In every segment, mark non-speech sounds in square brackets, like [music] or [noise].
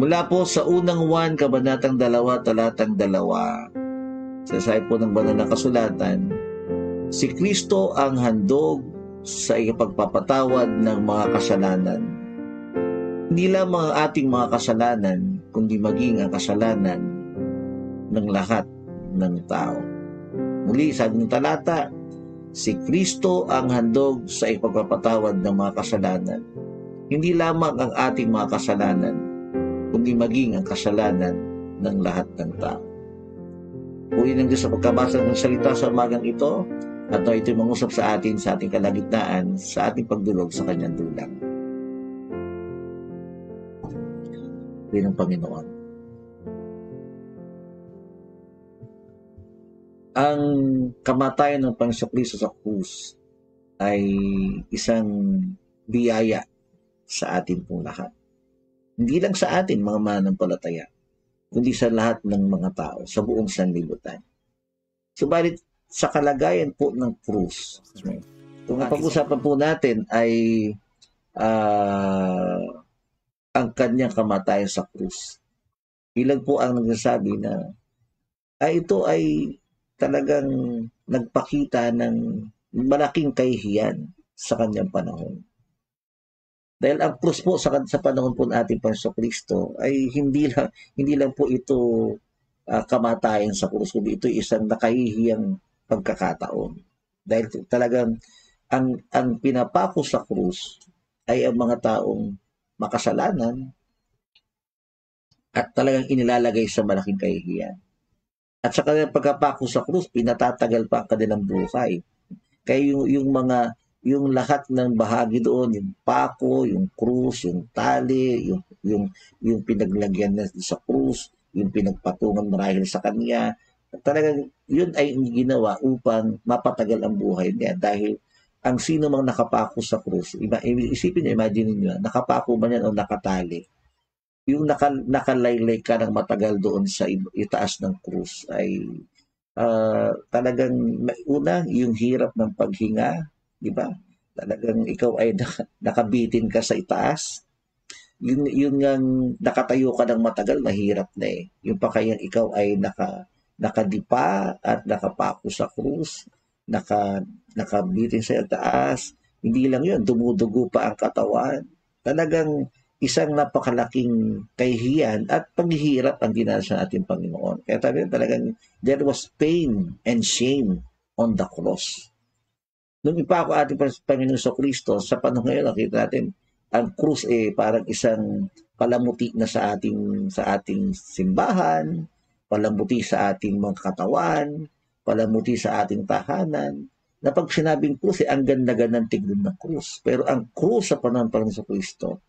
Mula po sa unang 1, kabanatang 2, talatang 2, sasabi po ng banal na kasulatan, si Kristo ang handog sa ipagpapatawad ng mga kasalanan. Hindi lang mga ating mga kasalanan, kundi maging ang kasalanan ng lahat ng tao. Muli, sabi ng talata, si Kristo ang handog sa ipagpapatawad ng mga kasalanan. Hindi lamang ang ating mga kasalanan, kundi maging ang kasalanan ng lahat ng tao. Uli ng Diyos sa pagkabasa ng salita sa umagang ito, at ito'y mangusap sa atin sa ating kalagitnaan, sa ating pagdulog sa kanyang dulang. Rin ng Panginoon. Ang kamatayan ng Panginoon sa krus ay isang biyaya sa atin pong lahat. Hindi lang sa atin, mga mananampalataya, kundi sa lahat ng mga tao, sa buong sanlibutan. Subalit, sa kalagayan po ng krus. Kung ang pag-usapan po natin ay uh, ang kanyang kamatayan sa krus. Ilan po ang nagsasabi na ay ito ay talagang nagpakita ng malaking kahihiyan sa kanyang panahon. Dahil ang krus po sa, sa panahon po natin Panso Kristo ay hindi lang hindi lang po ito uh, kamatayan sa krus, kundi ito isang nakahihiyang pagkakataon. Dahil talagang ang, ang pinapako sa krus ay ang mga taong makasalanan at talagang inilalagay sa malaking kahihiyan. At sa kanilang pagkapako sa krus, pinatatagal pa ang kanilang buhay. Kaya yung, yung mga yung lahat ng bahagi doon, yung pako, yung krus, yung tali, yung yung yung pinaglagyan na sa krus, yung pinagpatungan marahil sa kanya, talagang yun ay ginawa upang mapatagal ang buhay niya dahil ang sino mang nakapako sa krus, isipin niyo, imagine niyo, nakapako man yan o nakatali, yung naka, nakalaylay ka ng matagal doon sa itaas ng krus ay uh, talagang una, yung hirap ng paghinga, di ba? Talagang ikaw ay nakabitin ka sa itaas. Yun, yun nga nakatayo ka ng matagal, mahirap na eh. Yung pa kaya ikaw ay naka, nakadipa at nakapako sa krus, naka, nakabitin sa taas. Hindi lang yun, dumudugo pa ang katawan. Talagang isang napakalaking kahihiyan at paghihirap ang dinanas ng ating Panginoon. Kaya tabi talagang there was pain and shame on the cross. Nung ipako ating Panginoon sa Kristo, sa panahon ngayon, nakita natin, ang krus eh parang isang palamuti na sa ating sa ating simbahan, palamuti sa ating mga katawan, palamuti sa ating tahanan, na pag sinabing krus, eh, ang ganda-gandang tignan ng krus. Pero ang krus sa panahon pa sa Kristo,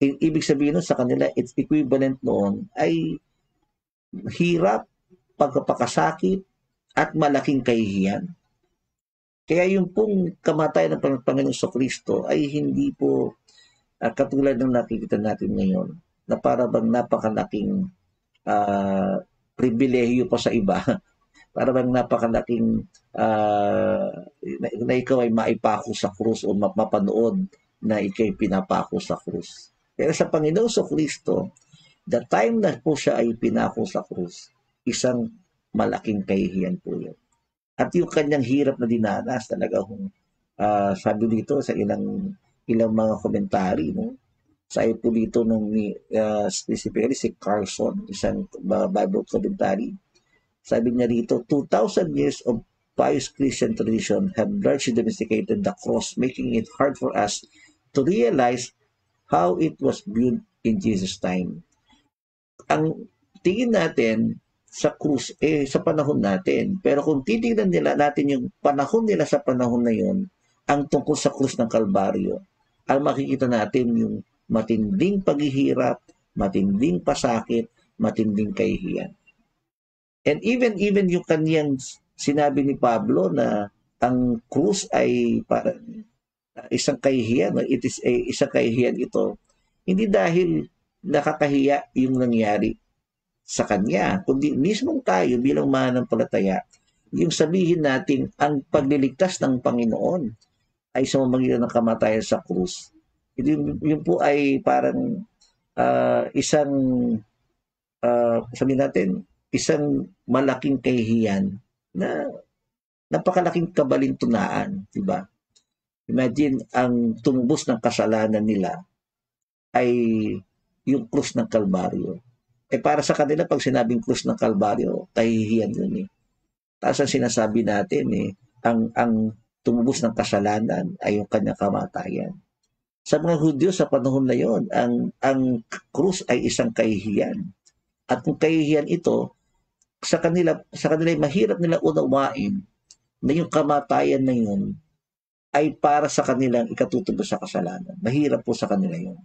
ibig sabihin nun sa kanila, it's equivalent noon ay hirap, pagpapakasakit, at malaking kahihiyan. Kaya yung pong kamatayan ng Panginoon sa Kristo ay hindi po uh, katulad ng nakikita natin ngayon na para bang napakalaking uh, pribilehiyo pa sa iba. [laughs] Para bang napakalaking uh, na, na ikaw ay maipako sa krus o mapanood na ikay pinapako sa krus. Pero sa Panginoon sa Kristo, the time na po siya ay pinako sa krus, isang malaking kahihiyan po yun. At yung kanyang hirap na dinanas talaga kung uh, sabi dito sa ilang ilang mga komentary, no? Sabi po dito nung uh, specifically si Carlson, isang Bible commentary. Sabi niya dito, 2,000 years of pious Christian tradition have largely domesticated the cross, making it hard for us to realize how it was viewed in Jesus' time. Ang tingin natin sa krus, eh, sa panahon natin. Pero kung titignan nila natin yung panahon nila sa panahon na yon, ang tungkol sa krus ng Kalbaryo, ang makikita natin yung matinding paghihirap, matinding pasakit, matinding kahihiyan. And even even yung kaniyang sinabi ni Pablo na ang krus ay para isang kahihiyan, it is a isang kahihiyan ito, hindi dahil nakakahiya yung nangyari sa kanya, kundi mismong tayo bilang mananampalataya, yung sabihin natin ang pagliligtas ng Panginoon ay sa mamagitan ng kamatayan sa krus yun, yun po ay parang uh, isang uh, sabihin natin, isang malaking kahihiyan na napakalaking kabalintunaan, di ba? Imagine, ang tumubos ng kasalanan nila ay yung krus ng Kalbaryo. Eh para sa kanila, pag sinabing krus ng Kalbaryo, kahihiyan yun eh. Tapos ang sinasabi natin eh, ang, ang tumubos ng kasalanan ay yung kanyang kamatayan. Sa mga Hudyo sa panahon na yon, ang, ang krus ay isang kahihiyan. At kung kahihiyan ito, sa kanila, sa kanila mahirap nila unawain na yung kamatayan na yun ay para sa kanilang ikatutubos sa kasalanan. Mahirap po sa kanila yun.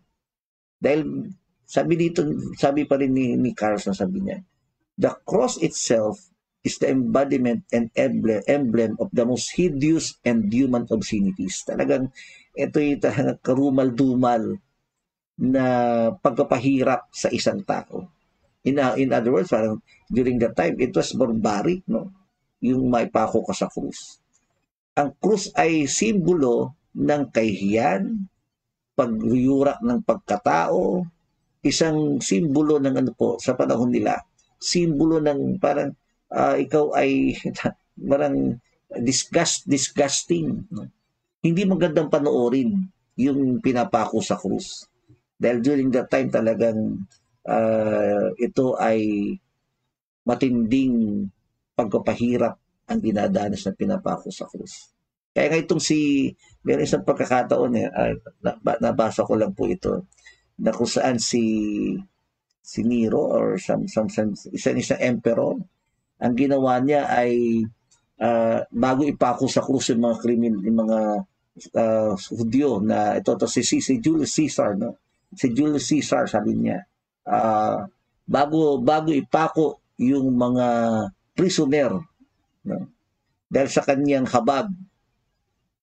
Dahil sabi dito, sabi pa rin ni, ni Carlson, sabi niya, the cross itself is the embodiment and emblem, emblem of the most hideous and human obscenities. Talagang ito yung karumal-dumal na pagpapahirap sa isang tao. In, uh, in other words, parang during that time, it was barbaric, no? Yung may pako ka sa krus. Ang krus ay simbolo ng kahihiyan, pagyurak ng pagkatao, isang simbolo ng ano po sa panahon nila, simbolo ng parang uh, ikaw ay [laughs] parang disgust, disgusting. No? Hindi magandang panoorin yung pinapako sa krus. Dahil during that time talagang uh, ito ay matinding pagpapahirap ang dinadanas na pinapako sa krus. Kaya nga itong si, meron isang pagkakataon eh, uh, nabasa ko lang po ito, na kung saan si si Nero or some, some, some isang isang emperor ang ginawa niya ay uh, bago ipako sa krus yung mga krimen yung mga uh, Hudyo na ito to si, si, si Julius Caesar no? Si Julius Caesar sabi niya uh, bago bago ipako yung mga prisoner no? Dahil sa kanyang habag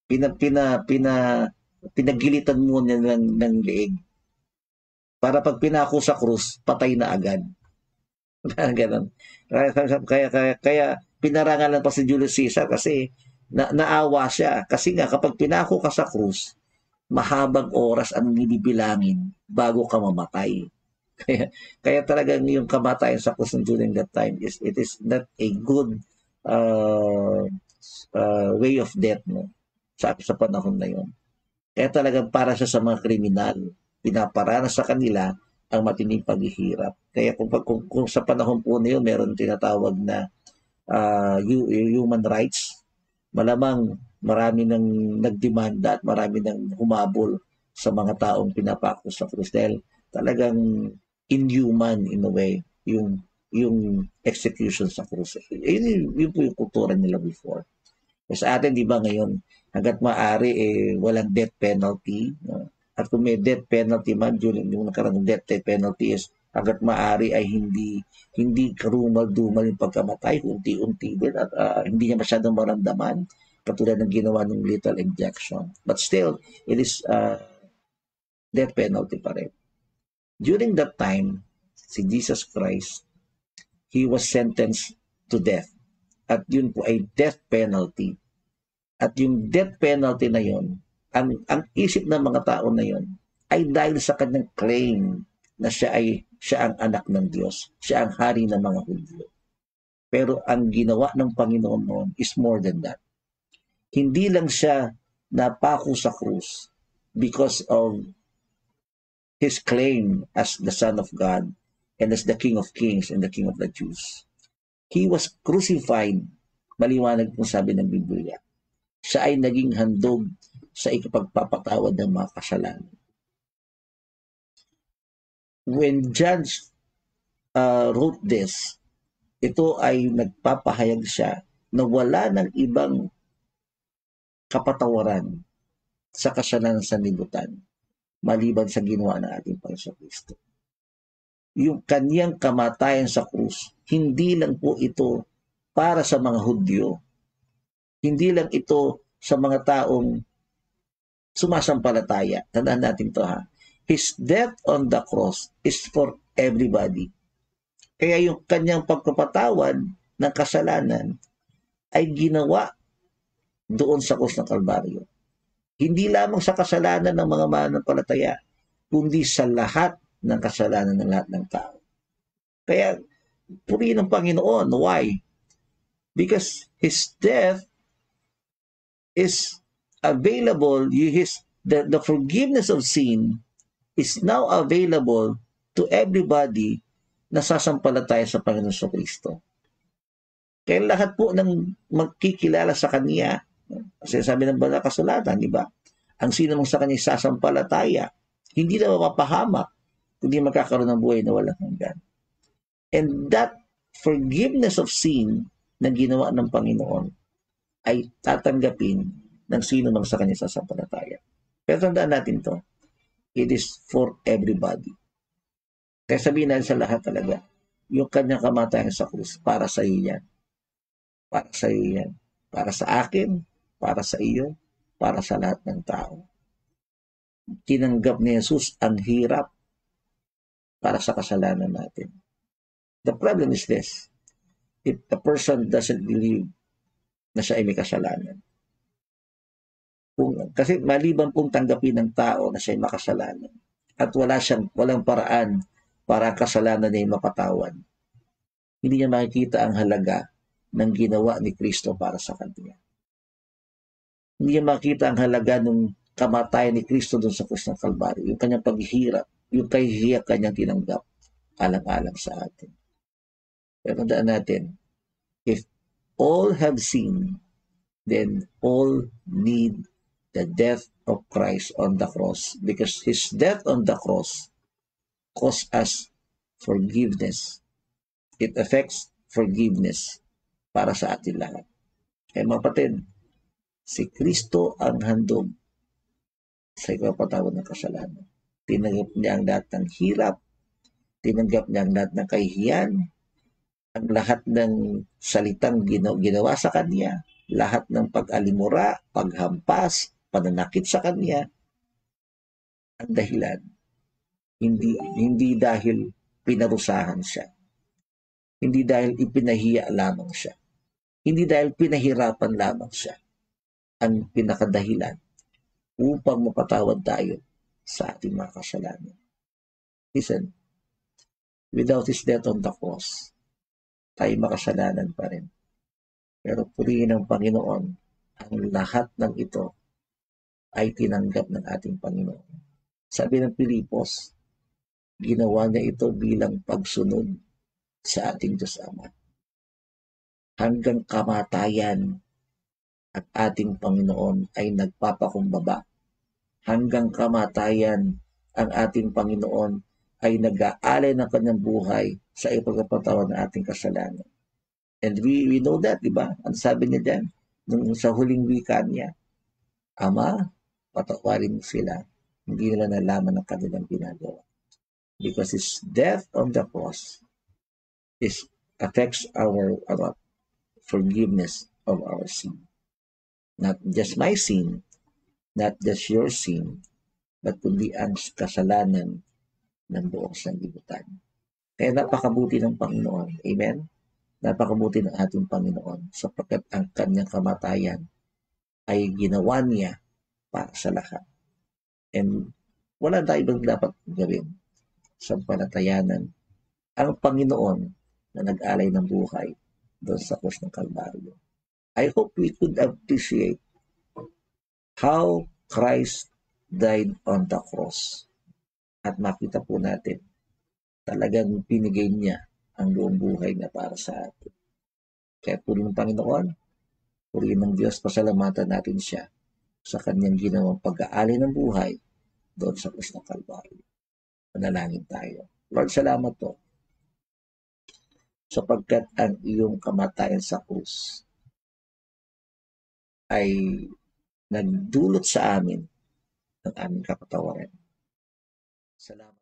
pina pina pina pinagilitan mo niya ng, ng leeg para pag pinako sa krus, patay na agad. [laughs] Ganon. Kaya, kaya, kaya, kaya pinarangalan pa si Julius Caesar kasi na, naawa siya. Kasi nga kapag pinako ka sa krus, mahabang oras ang nibibilangin bago ka mamatay. [laughs] Kaya, kaya talagang yung kamatayan sa krus during that time is it is not a good uh, uh, way of death no? sa, sa panahon na yon. Kaya talagang para siya sa mga kriminal pinaparanas sa kanila ang matinding paghihirap. Kaya kung, kung, kung sa panahon po na yun, meron tinatawag na uh, human rights, malamang marami nang nagdemanda at marami nang humabol sa mga taong pinapako sa krus talagang inhuman in a way yung yung execution sa krus. Yun, yun po yung kultura nila before. Sa atin, di ba ngayon, hanggat maaari, eh, walang death penalty. No? At kung may death penalty man during yung nakarang death penalty is hanggat maari ay hindi hindi karumal-dumal yung pagkamatay, unti-unti din at uh, hindi niya masyadong maramdaman katulad ng ginawa ng lethal injection. But still, it is uh, death penalty pa rin. During that time, si Jesus Christ, he was sentenced to death. At yun po ay death penalty. At yung death penalty na yun, ang, ang isip ng mga tao na yon ay dahil sa kanyang claim na siya ay siya ang anak ng Diyos. Siya ang hari ng mga Hudyo. Pero ang ginawa ng Panginoon noon is more than that. Hindi lang siya napako sa krus because of his claim as the Son of God and as the King of Kings and the King of the Jews. He was crucified, maliwanag po sabi ng Biblia. Siya ay naging handog sa ikapagpapatawad ng mga kasalanan. When Judge uh, wrote this, ito ay nagpapahayag siya na wala ng ibang kapatawaran sa kasalanan sa nibutan maliban sa ginawa ng ating Panginoon Kristo. Yung kaniyang kamatayan sa krus, hindi lang po ito para sa mga Hudyo. Hindi lang ito sa mga taong sumasampalataya. Tandaan natin to ha. His death on the cross is for everybody. Kaya yung kanyang pagpapatawad ng kasalanan ay ginawa doon sa krus ng Kalbaryo. Hindi lamang sa kasalanan ng mga mananampalataya, kundi sa lahat ng kasalanan ng lahat ng tao. Kaya, purihin ng Panginoon. Why? Because His death is available, His, the, the forgiveness of sin is now available to everybody na sasampalataya sa Panginoon sa Kristo. Kaya lahat po ng magkikilala sa Kanya, kasi sabi ng banal kasulatan, di ba? Ang sino mong sa Kanya sasampalataya, hindi na mapapahamak, kundi magkakaroon ng buhay na walang hanggan. And that forgiveness of sin na ginawa ng Panginoon ay tatanggapin ng sino mang sa Kanya sasampalataya. Pero tandaan natin to, it is for everybody. Kaya sabihin natin sa lahat talaga, yung kanyang kamatayan sa krus, para sa iyo yan. Para sa iyo yan. Para sa akin, para sa iyo, para sa lahat ng tao. Tinanggap ni Jesus ang hirap para sa kasalanan natin. The problem is this. If a person doesn't believe na siya ay may kasalanan, kung, kasi maliban pong tanggapin ng tao na siya ay makasalanan at wala siyang walang paraan para kasalanan niya ay mapatawan, hindi niya makikita ang halaga ng ginawa ni Kristo para sa kanya. Hindi niya makita ang halaga ng kamatayan ni Kristo doon sa krus ng Kalbaryo, yung kanyang paghihirap, yung kahihiyak kanyang tinanggap, alang-alang sa atin. Pero tandaan natin, if all have sinned, then all need the death of Christ on the cross because His death on the cross cost us forgiveness. It affects forgiveness para sa atin lahat. Kaya mga kapatid, si Kristo ang handog sa ikapatawad ng kasalanan. Tinanggap niya ang lahat ng hirap, tinanggap niya ang lahat ng kahihiyan, ang lahat ng salitang ginawa sa kanya, lahat ng pag-alimura, paghampas, pananakit sa kanya, ang dahilan. Hindi, hindi dahil pinarusahan siya. Hindi dahil ipinahiya lamang siya hindi dahil pinahirapan lamang siya ang pinakadahilan upang mapatawad tayo sa ating mga kasalanan. Listen, without His death on the cross, tayo makasalanan pa rin. Pero purihin ng Panginoon, ang lahat ng ito ay tinanggap ng ating Panginoon. Sabi ng Pilipos, ginawa niya ito bilang pagsunod sa ating Diyos Ama hanggang kamatayan at ating Panginoon ay nagpapakumbaba. Hanggang kamatayan ang ating Panginoon ay nag-aalay ng kanyang buhay sa ipagpapatawad ng ating kasalanan. And we, we know that, di ba? Ang sabi niya dyan, nung sa huling wika niya, Ama, patawarin mo sila. Hindi nila nalaman ang kanilang ginagawa. Because His death on the cross is affects our, our forgiveness of our sin. Not just my sin, not just your sin, but kundi ang kasalanan ng buong sanlibutan. Kaya napakabuti ng Panginoon. Amen? Napakabuti ng ating Panginoon sapagkat ang kanyang kamatayan ay ginawa niya para sa lahat. And wala tayo ibang dapat gawin sa panatayanan ang Panginoon na nag-alay ng buhay doon sa cross ng Kalbaryo. I hope we could appreciate how Christ died on the cross. At makita po natin, talagang pinigay niya ang buong buhay na para sa atin. Kaya puri ng Panginoon, puri ng Diyos, pasalamatan natin siya sa kanyang ginawang pag-aali ng buhay doon sa krus ng Kalbaryo. Panalangin tayo. Lord, salamat po sapagkat ang iyong kamatayan sa krus ay nagdulot sa amin ng aming kapatawaran. Salamat.